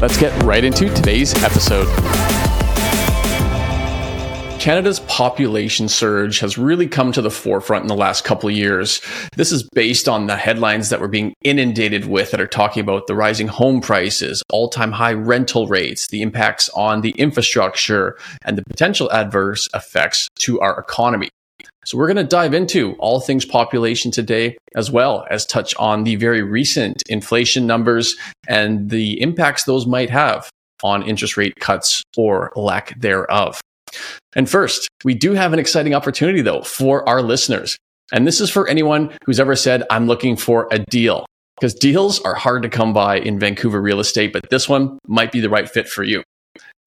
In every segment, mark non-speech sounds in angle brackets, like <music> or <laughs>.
Let's get right into today's episode. Canada's population surge has really come to the forefront in the last couple of years. This is based on the headlines that we're being inundated with that are talking about the rising home prices, all time high rental rates, the impacts on the infrastructure, and the potential adverse effects to our economy. So we're going to dive into all things population today, as well as touch on the very recent inflation numbers and the impacts those might have on interest rate cuts or lack thereof. And first, we do have an exciting opportunity though for our listeners. And this is for anyone who's ever said, I'm looking for a deal. Because deals are hard to come by in Vancouver real estate, but this one might be the right fit for you.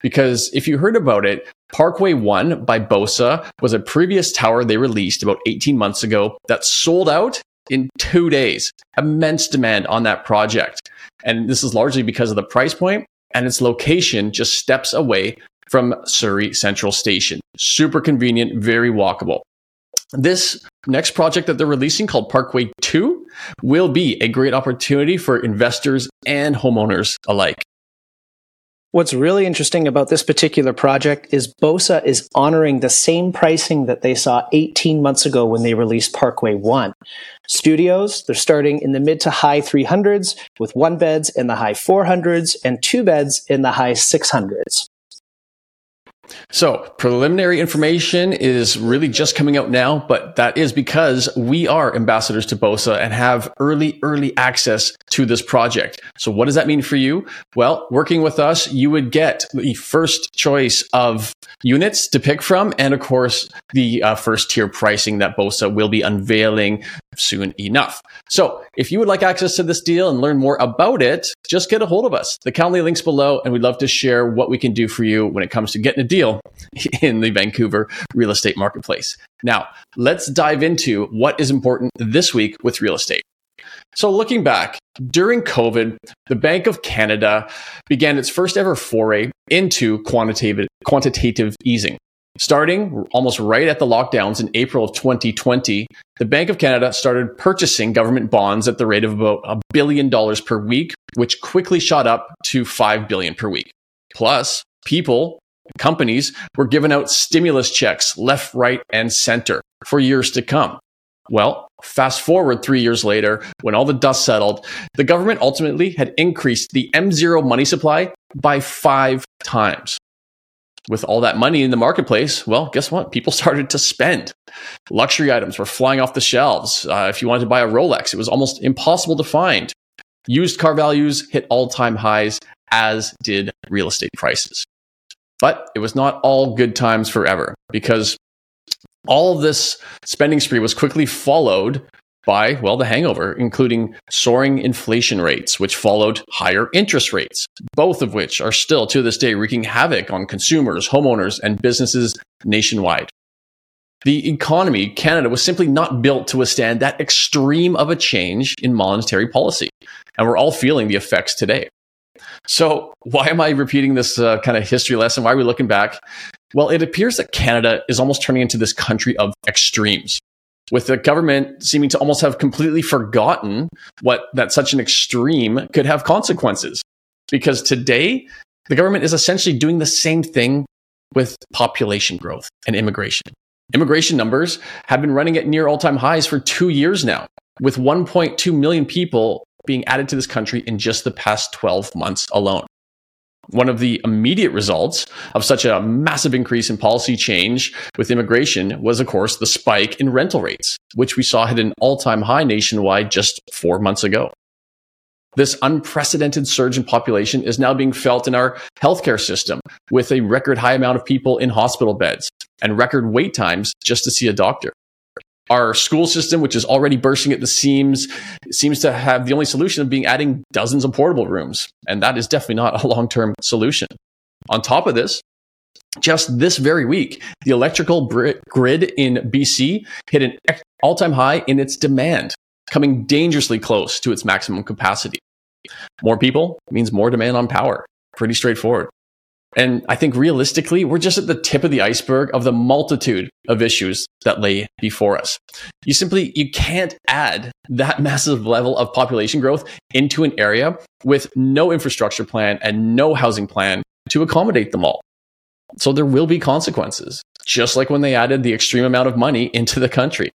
Because if you heard about it, Parkway One by Bosa was a previous tower they released about 18 months ago that sold out in two days. Immense demand on that project. And this is largely because of the price point and its location just steps away from Surrey Central Station. Super convenient, very walkable. This next project that they're releasing called Parkway 2 will be a great opportunity for investors and homeowners alike. What's really interesting about this particular project is Bosa is honoring the same pricing that they saw 18 months ago when they released Parkway 1. Studios, they're starting in the mid to high 300s with one beds in the high 400s and two beds in the high 600s. So, preliminary information is really just coming out now, but that is because we are ambassadors to BOSA and have early, early access to this project. So, what does that mean for you? Well, working with us, you would get the first choice of units to pick from, and of course, the uh, first tier pricing that BOSA will be unveiling soon enough. So, if you would like access to this deal and learn more about it, just get a hold of us. The Calendly links below, and we'd love to share what we can do for you when it comes to getting a deal <laughs> in the Vancouver real estate marketplace. Now, let's dive into what is important this week with real estate. So, looking back, during COVID, the Bank of Canada began its first ever foray into quantitative, quantitative easing. Starting almost right at the lockdowns in April of 2020, the Bank of Canada started purchasing government bonds at the rate of about a billion dollars per week, which quickly shot up to 5 billion per week. Plus, people, companies were given out stimulus checks left, right, and center for years to come. Well, fast forward three years later, when all the dust settled, the government ultimately had increased the M0 money supply by five times with all that money in the marketplace, well, guess what? People <laughs> started to spend. Luxury items were flying off the shelves. Uh, if you wanted to buy a Rolex, it was almost impossible to find. Used car values hit all time highs, as did real estate prices. But it was not all good times forever because all this spending spree was quickly followed by, well, the hangover, including soaring inflation rates, which followed higher interest rates, both of which are still to this day wreaking havoc on consumers, homeowners, and businesses nationwide. The economy, Canada, was simply not built to withstand that extreme of a change in monetary policy. And we're all feeling the effects today. So, why am I repeating this uh, kind of history lesson? Why are we looking back? Well, it appears that Canada is almost turning into this country of extremes with the government seeming to almost have completely forgotten what that such an extreme could have consequences. Because today, the government is essentially doing the same thing with population growth and immigration. Immigration numbers have been running at near all time highs for two years now, with 1.2 million people being added to this country in just the past 12 months alone. One of the immediate results of such a massive increase in policy change with immigration was, of course, the spike in rental rates, which we saw hit an all time high nationwide just four months ago. This unprecedented surge in population is now being felt in our healthcare system with a record high amount of people in hospital beds and record wait times just to see a doctor. Our school system, which is already bursting at the seams, seems to have the only solution of being adding dozens of portable rooms. And that is definitely not a <laughs> long term solution. On top of this, just this very week, the electrical grid in BC hit an all time high in its demand, coming dangerously close to its maximum capacity. More people means more demand on power. Pretty straightforward. And I think realistically, we're just at the tip of the iceberg of the multitude of issues that lay before us. You simply, you can't add that <laughs> massive level of population growth into an area with no infrastructure plan and no housing plan to accommodate them all. So there will be consequences, just like when they added the extreme amount of money into the country.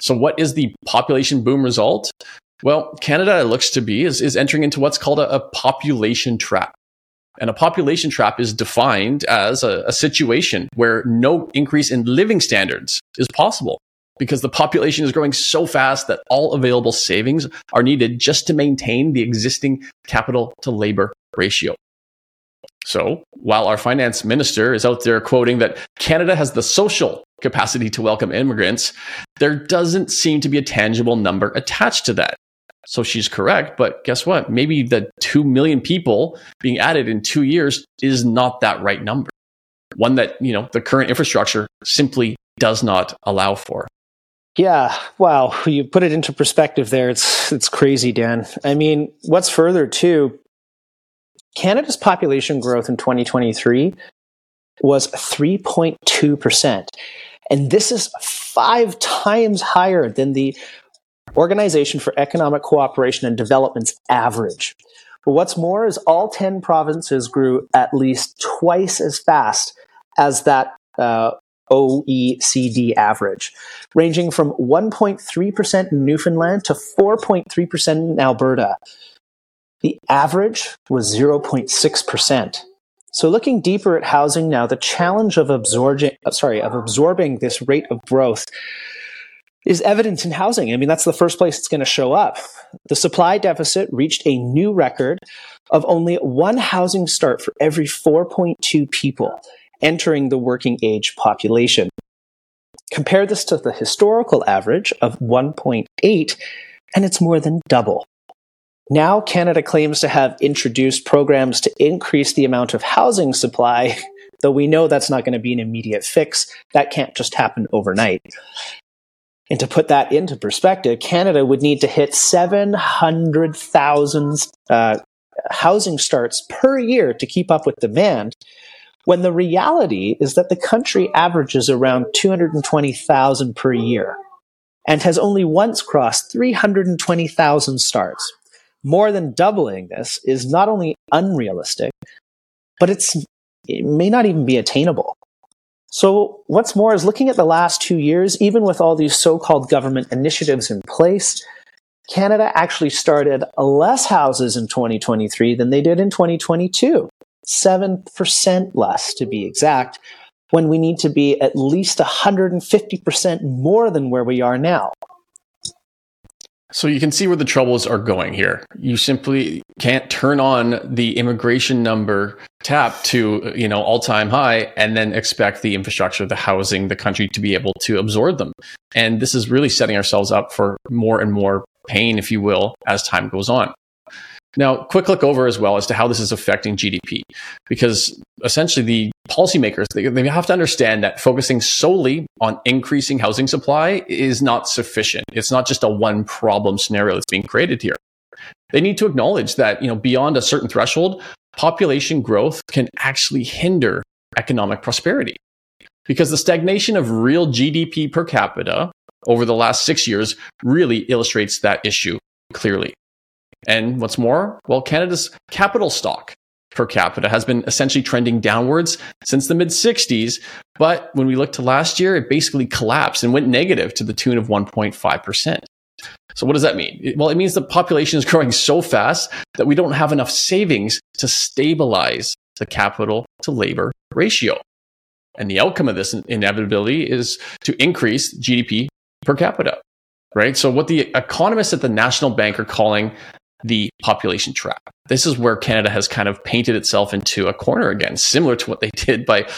So what is the population boom result? Well, Canada, it looks to be, is, is entering into what's called a, a population trap. And a population trap is defined as a, a situation where no increase in living standards is possible because the population is growing so fast that all available savings are needed just to maintain the existing capital to labor ratio. So while our finance minister is out there quoting that Canada has the social capacity to welcome immigrants, there doesn't seem to be a tangible number attached to that. So she's correct, but guess what? Maybe the 2 million people being added in 2 years is not that right number. One that, you know, the current infrastructure simply does not allow for. Yeah, wow, you put it into perspective there. It's it's crazy, Dan. I mean, what's further too, Canada's population growth in 2023 was 3.2%. And this is five times higher than the Organization for Economic Cooperation and Development's average. But what's more is all 10 provinces grew at least twice as fast as that uh, OECD average, ranging from 1.3% in Newfoundland to 4.3% in Alberta. The average was 0.6%. So looking deeper at housing now, the challenge of absorbing, uh, sorry, of absorbing this rate of growth is evident in housing. I mean, that's the first place it's going to show up. The supply deficit reached a new record of only one housing start for every 4.2 people entering the working age population. Compare this to the historical average of 1.8, and it's more than double. Now, Canada claims to have introduced programs to increase the amount of housing supply, though we know that's not going to be an immediate fix. That can't just happen overnight. And to put that into perspective, Canada would need to hit 700,000 uh, housing starts per year to keep up with demand, when the reality is that the country averages around 220,000 per year and has only once crossed 320,000 starts more than doubling this is not only unrealistic, but it's, it may not even be attainable. So, what's more is looking at the last two years, even with all these so called government initiatives in place, Canada actually started less houses in 2023 than they did in 2022. 7% less to be exact, when we need to be at least 150% more than where we are now. So you can see where the troubles are going here. You simply can't turn on the immigration number tap to, you know, all time high and then expect the infrastructure, the housing, the country to be able to absorb them. And this is really setting ourselves up for more and more pain, if you will, as time goes on. Now, quick look over as well as to how this is affecting GDP, because essentially the policymakers they, they have to understand that focusing solely on increasing housing supply is not sufficient. It's not just a one problem scenario that's being created here. They need to acknowledge that you know beyond a certain threshold, population growth can actually hinder economic prosperity, because the stagnation of real GDP per capita over the last six years really illustrates that issue clearly. And what's more, well, Canada's capital stock per capita has been essentially trending downwards since the mid 60s. But when we look to last year, it basically collapsed and went negative to the tune of 1.5%. So what does that mean? Well, it means the population is growing so fast that we don't have enough savings to stabilize the capital to labor ratio. And the outcome of this inevitability is to increase GDP per capita, right? So what the economists at the National Bank are calling the population trap. This is where Canada has kind of painted itself into a corner again, similar to what they did by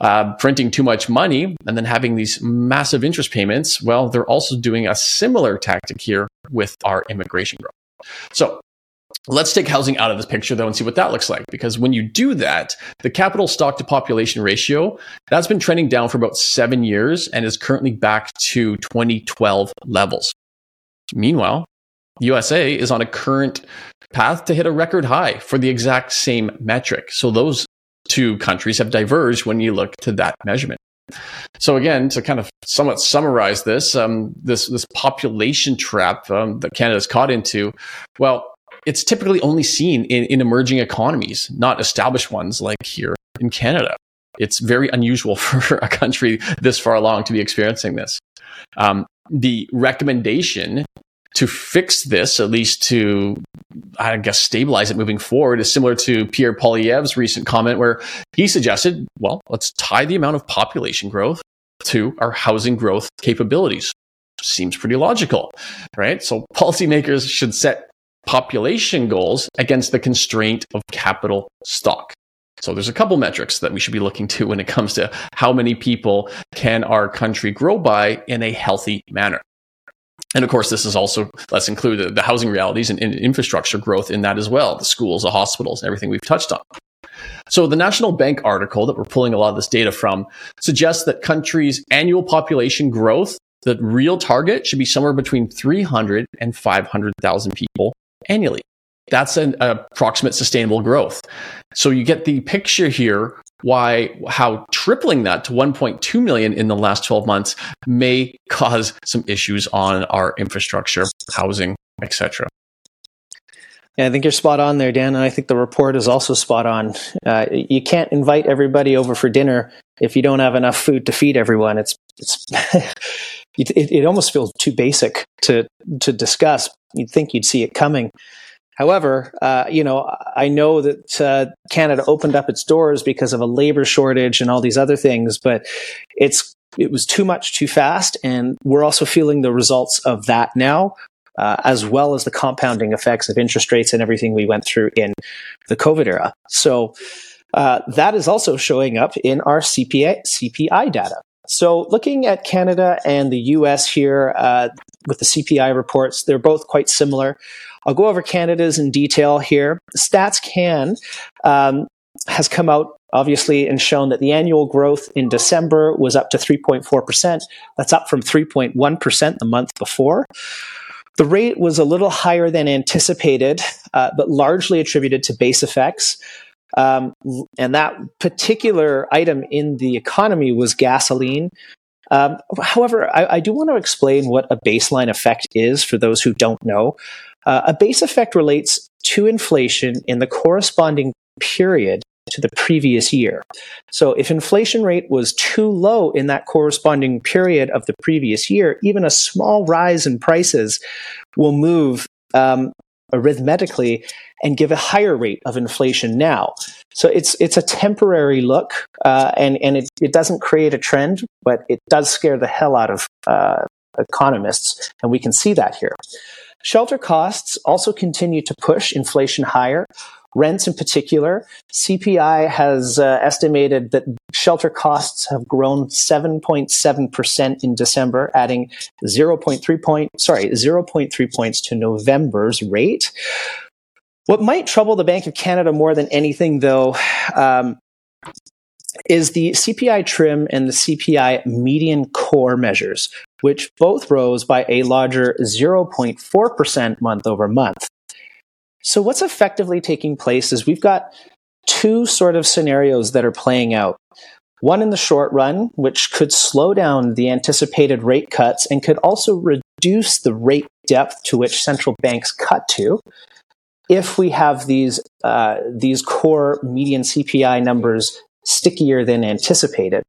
uh, printing too much money and then having these massive interest payments. Well, they're also doing a similar tactic here with our immigration growth. So, Let's take housing out of this picture though and see what that looks like. Because when you do that, the capital stock to population ratio, that's been trending down for about seven years and is currently back to 2012 levels. Meanwhile, USA is on a current path to hit a record high for the exact same metric. So those two countries have diverged when you look to that measurement. So again, to kind of somewhat summarize this, um, this this population trap um, that Canada's caught into, well, it's typically only seen in, in emerging economies, not established ones like here in Canada. It's very unusual <laughs> for a country this far along to be experiencing this. Um, the recommendation to fix this, at least to, I guess, stabilize it moving forward, is similar to Pierre Poilievre's recent comment, where he suggested, well, let's tie the amount of population growth to our housing growth capabilities. Seems pretty logical, right? So policymakers should set population goals against the constraint of capital stock. So there's a couple metrics that we should be looking to when it comes to how many people can our country grow by in a healthy manner. And of course, this is also, let's include the, housing realities and, and infrastructure growth in that as well, the schools, the hospitals, everything we've touched on. So the National Bank article that we're pulling a lot of this data from suggests that countries' annual population growth, the real target should be somewhere between 300 and 500,000 people annually. That's an approximate sustainable growth. So you get the picture here why how tripling that to 1.2 million in the last 12 months may cause some issues on our infrastructure, housing, etc. Yeah, I think you're spot on there, Dan. And I think the report is also spot on. Uh, you can't invite everybody over for dinner if you don't have enough food to feed everyone. It's it's <laughs> it, it almost feels too basic to to discuss. You'd think you'd see it coming. However, uh, you know, I know that uh, Canada opened up its doors because of a labor shortage and all these other things, but it's it was too much too fast, and we're also feeling the results of that now. Uh, as well as the compounding effects of interest rates and everything we went through in the COVID era. So uh, that is also showing up in our CPI, CPI data. So, looking at Canada and the US here uh, with the CPI reports, they're both quite similar. I'll go over Canada's in detail here. Stats Can um, has come out obviously and shown that the annual growth in December was up to 3.4%. That's up from 3.1% the month before. The rate was a little higher than anticipated, uh, but largely attributed to base effects. Um, and that particular item in the economy was gasoline. Um, however, I, I, do want to explain what a baseline effect is for those who don't know. Uh, a base effect relates to inflation in the corresponding period to the previous year. So if inflation rate was too low in that corresponding period of the previous year, even a small rise in prices will move um, arithmetically and give a higher rate of inflation now. So it's it's a temporary look, uh, and and it, it doesn't create a trend, but it does scare the hell out of uh, economists, and we can see that here. Shelter costs also continue to push inflation higher. Rents in particular, CPI has uh, estimated that shelter costs have grown 7.7% in December, adding 0.3 point, sorry, 0.3 points to November's rate. What might trouble the Bank of Canada more than anything, though, um, is the CPI trim and the CPI median core measures, which both rose by a larger 0.4% month over month. So, what's effectively taking place is we've got two sort of scenarios that are playing out. One in the short run, which could slow down the anticipated rate cuts and could also reduce the rate depth to which central banks cut to if we have these uh, these core median CPI numbers stickier than anticipated.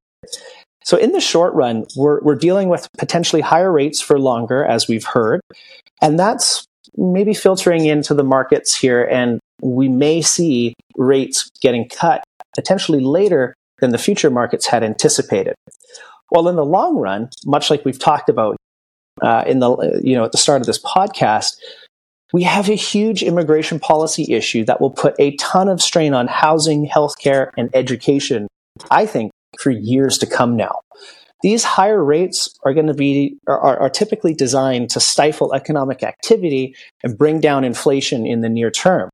So in the short run, we're, we're dealing with potentially higher rates for longer, as we've heard, and that's maybe filtering into the markets here, and we may see rates getting cut potentially later than the future markets had anticipated. While in the long run, much like we've talked about uh, in the you know at the start of this podcast, we have a huge immigration policy issue that will put a ton of strain on housing, healthcare, and education. I think for years to come now. These higher rates are going to be are, are typically designed to stifle economic activity and bring down inflation in the near term.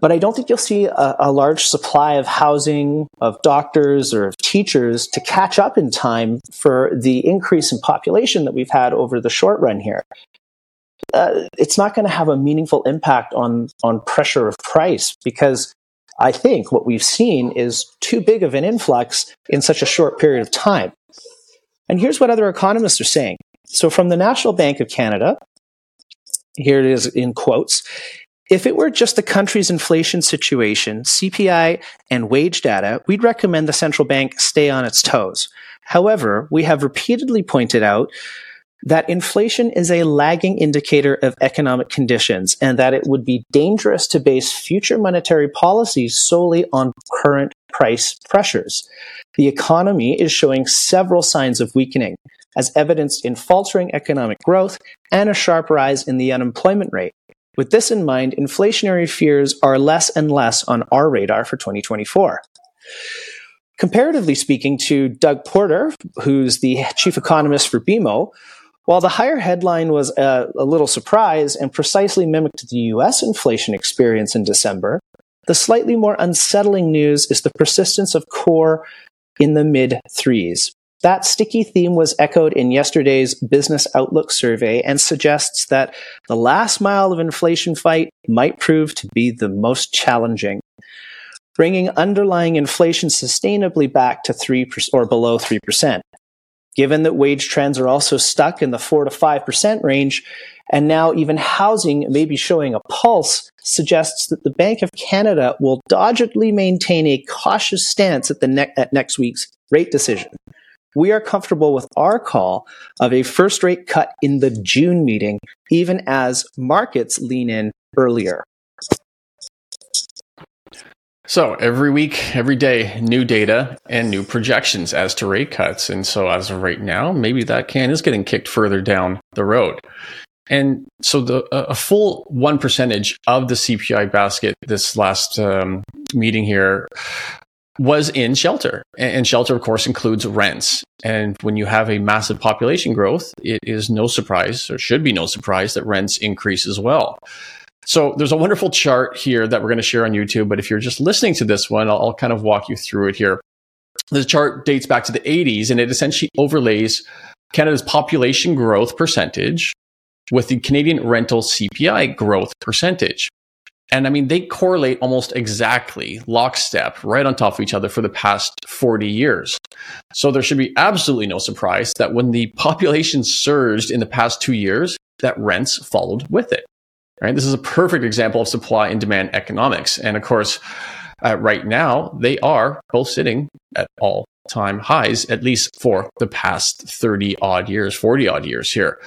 But I don't think you'll see a, a, large supply of housing, of doctors, or of teachers to catch up in time for the increase in population that we've had over the short run here. Uh, it's not going to have a meaningful impact on, on pressure of price because I think what we've seen is too big of an influx in such a short period of time. And here's what other economists are saying. So, from the National Bank of Canada, here it is in quotes if it were just the country's inflation situation, CPI, and wage data, we'd recommend the central bank stay on its toes. However, we have repeatedly pointed out that inflation is a lagging indicator of economic conditions and that it would be dangerous to base future monetary policies solely on current price pressures. The economy is showing several signs of weakening, as evidenced in faltering economic growth and a sharp rise in the unemployment rate. With this in mind, inflationary fears are less and less on our radar for 2024. Comparatively speaking to Doug Porter, who's the chief economist for BMO, while the higher headline was a, a, little surprise and precisely mimicked the US inflation experience in December, the slightly more unsettling news is the persistence of core in the mid threes. That sticky theme was echoed in yesterday's Business Outlook survey and suggests that the last mile of inflation fight might prove to be the most challenging. Bringing underlying inflation sustainably back to 3 or below 3%. Given that wage trends are also stuck in the 4 to 5% range, and now even housing may be showing a pulse, suggests that the Bank of Canada will doggedly maintain a cautious stance at, the ne- at next week's rate decision we are comfortable with our call of a first rate cut in the June meeting, even as markets lean in earlier. So every week, every day, new data and new projections as to rate cuts. And so as of right now, maybe that can is getting kicked further down the road. And so the a full one percentage of the CPI basket this last um, meeting here was in shelter. And shelter, of course, includes rents. And when you have a massive population growth, it is no surprise, or should be no surprise, that rents increase as well. So there's a wonderful chart here that we're going to share on YouTube. But if you're just listening to this one, I'll, I'll kind of walk you through it here. The chart dates back to the 80s and it essentially overlays Canada's population growth percentage with the Canadian rental CPI growth percentage. And I mean, they correlate almost exactly, lockstep, right on top of each other for the past 40 years. So there should be absolutely no surprise that when the population surged in the past two years, that rents followed with it. Right? This is a perfect example of supply and demand economics. And of course, uh, right now, they are both sitting at all time highs, at least for the past 30 odd years, 40 odd years here.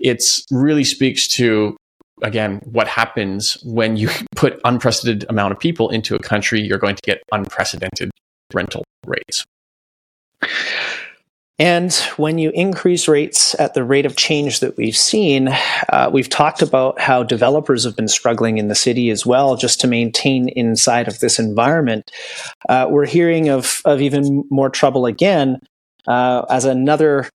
It really speaks to again, what happens when you <laughs> put unprecedented amount of people into a country, you're going to get unprecedented rental rates. And when you increase rates at the rate of change that we've seen, uh, we've talked about how developers have been struggling in the city as well, just to maintain inside of this environment. Uh, we're hearing of, of even more trouble again uh, as another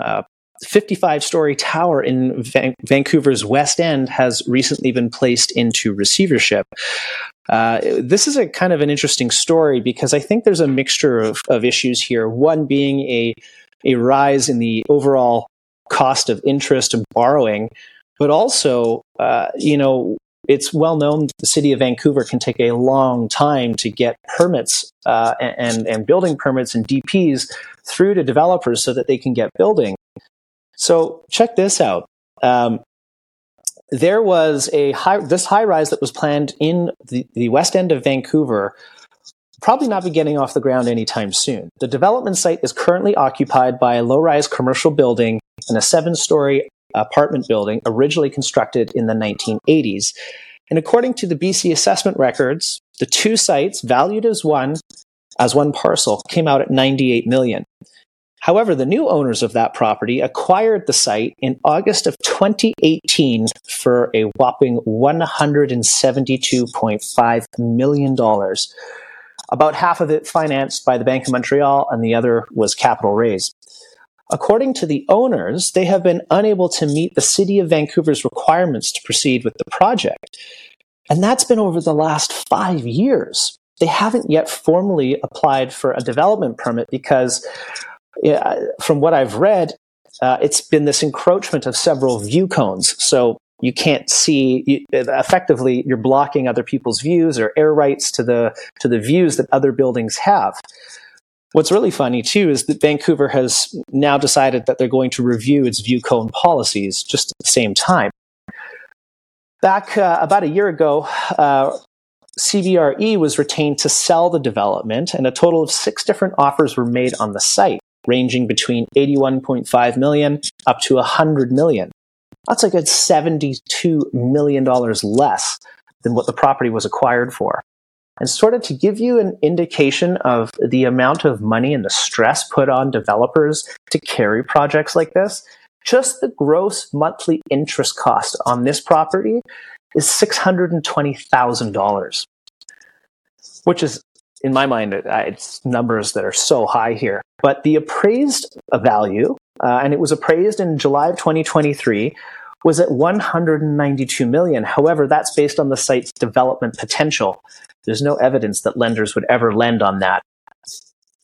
uh, 55 story tower in Van- Vancouver's West End has recently been placed into receivership. Uh, this is a kind of an interesting story because I think there's a mixture of, of issues here. One being a, a rise in the overall cost of interest and borrowing, but also, uh, you know, it's well known the city of Vancouver can take a long time to get permits uh, and, and building permits and DPs through to developers so that they can get building. So check this out. Um, there was a high, this high rise that was planned in the, the west end of Vancouver probably not be getting off the ground anytime soon. The development site is currently occupied by a low rise commercial building and a seven story apartment building originally constructed in the 1980s. And according to the BC assessment records, the two sites valued as one as one parcel came out at 98 million. However, the new owners of that property acquired the site in August of 2018 for a whopping $172.5 million. About half of it financed by the Bank of Montreal, and the other was capital raised. According to the owners, they have been unable to meet the City of Vancouver's requirements to proceed with the project. And that's been over the last five years. They haven't yet formally applied for a development permit because, from what I've read, uh, it's been this encroachment of several view cones. So you can't see you, effectively you're blocking other people's views or air rights to the to the views that other buildings have what's really funny too is that vancouver has now decided that they're going to review its view cone policies just at the same time back uh, about a year ago uh, CBRE was retained to sell the development, and a total of six different offers were made on the site, ranging between 81.5 million up to 100 million. That's a $72 million less than what the property was acquired for. And sort of to give you an indication of the amount of money and the stress put on developers to carry projects like this, just the gross monthly interest cost on this property is $620,000, which is, in my mind, it's numbers that are so high here. But the appraised value, uh, and it was appraised in July of 2023, was at 192 million. However, that's based on the site's development potential. There's no evidence that lenders would ever lend on that.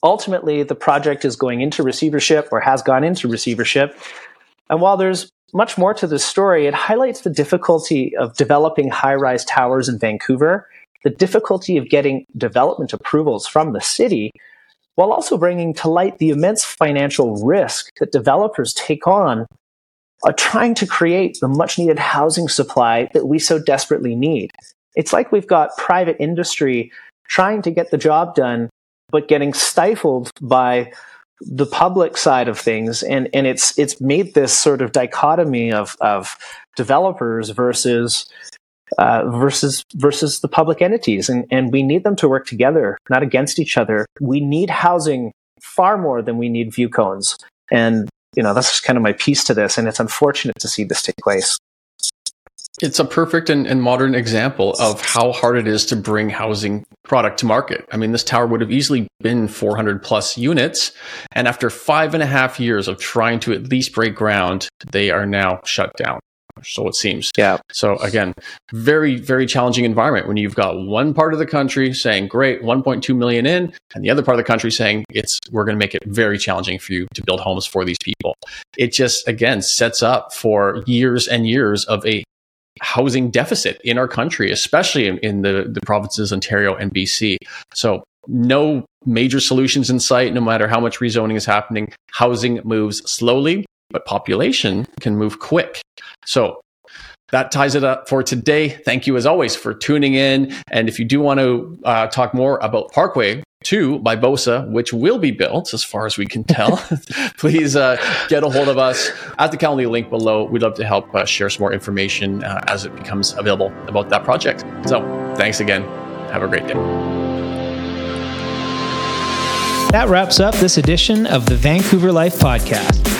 Ultimately, the project is going into receivership or has gone into receivership. And while there's much more to this story, it highlights the difficulty of developing high rise towers in Vancouver, the difficulty of getting development approvals from the city, while also bringing to light the immense financial risk that developers take on are trying to create the much needed housing supply that we so desperately need. It's like we've got private industry trying to get the job done, but getting stifled by the public side of things. And, and it's, it's made this sort of dichotomy of, of developers versus, uh, versus, versus the public entities. And, and we need them to work together, not against each other. We need housing far more than we need view cones. And you know, that's kind of my piece to this. And it's unfortunate to see this take place. It's a perfect and, and, modern example of how hard it is to bring housing product to market. I mean, this tower would have easily been 400 plus units. And after five and a half years of trying to at least break ground, they are now shut down so it seems. Yeah. So again, very, very challenging environment when you've got one part of the country saying, great, 1.2 million in, and the other part of the country saying, it's, we're going to make it very challenging for you to build homes for these people. It just, again, sets up for years and years of a housing deficit in our country, especially in, in the, the provinces, Ontario and BC. So no major solutions in sight, no matter how much rezoning is happening. Housing moves slowly, but population can move quick. So that ties it up for today. Thank you as always for tuning in. And if you do want to uh, talk more about Parkway 2 by BOSA, which will be built as far as we can tell, <laughs> <laughs> please uh, get a hold of us at the Calendly link below. We'd love to help uh, share some more information uh, as it becomes available about that project. So thanks again. Have a great day. That wraps up this edition of the Vancouver Life Podcast.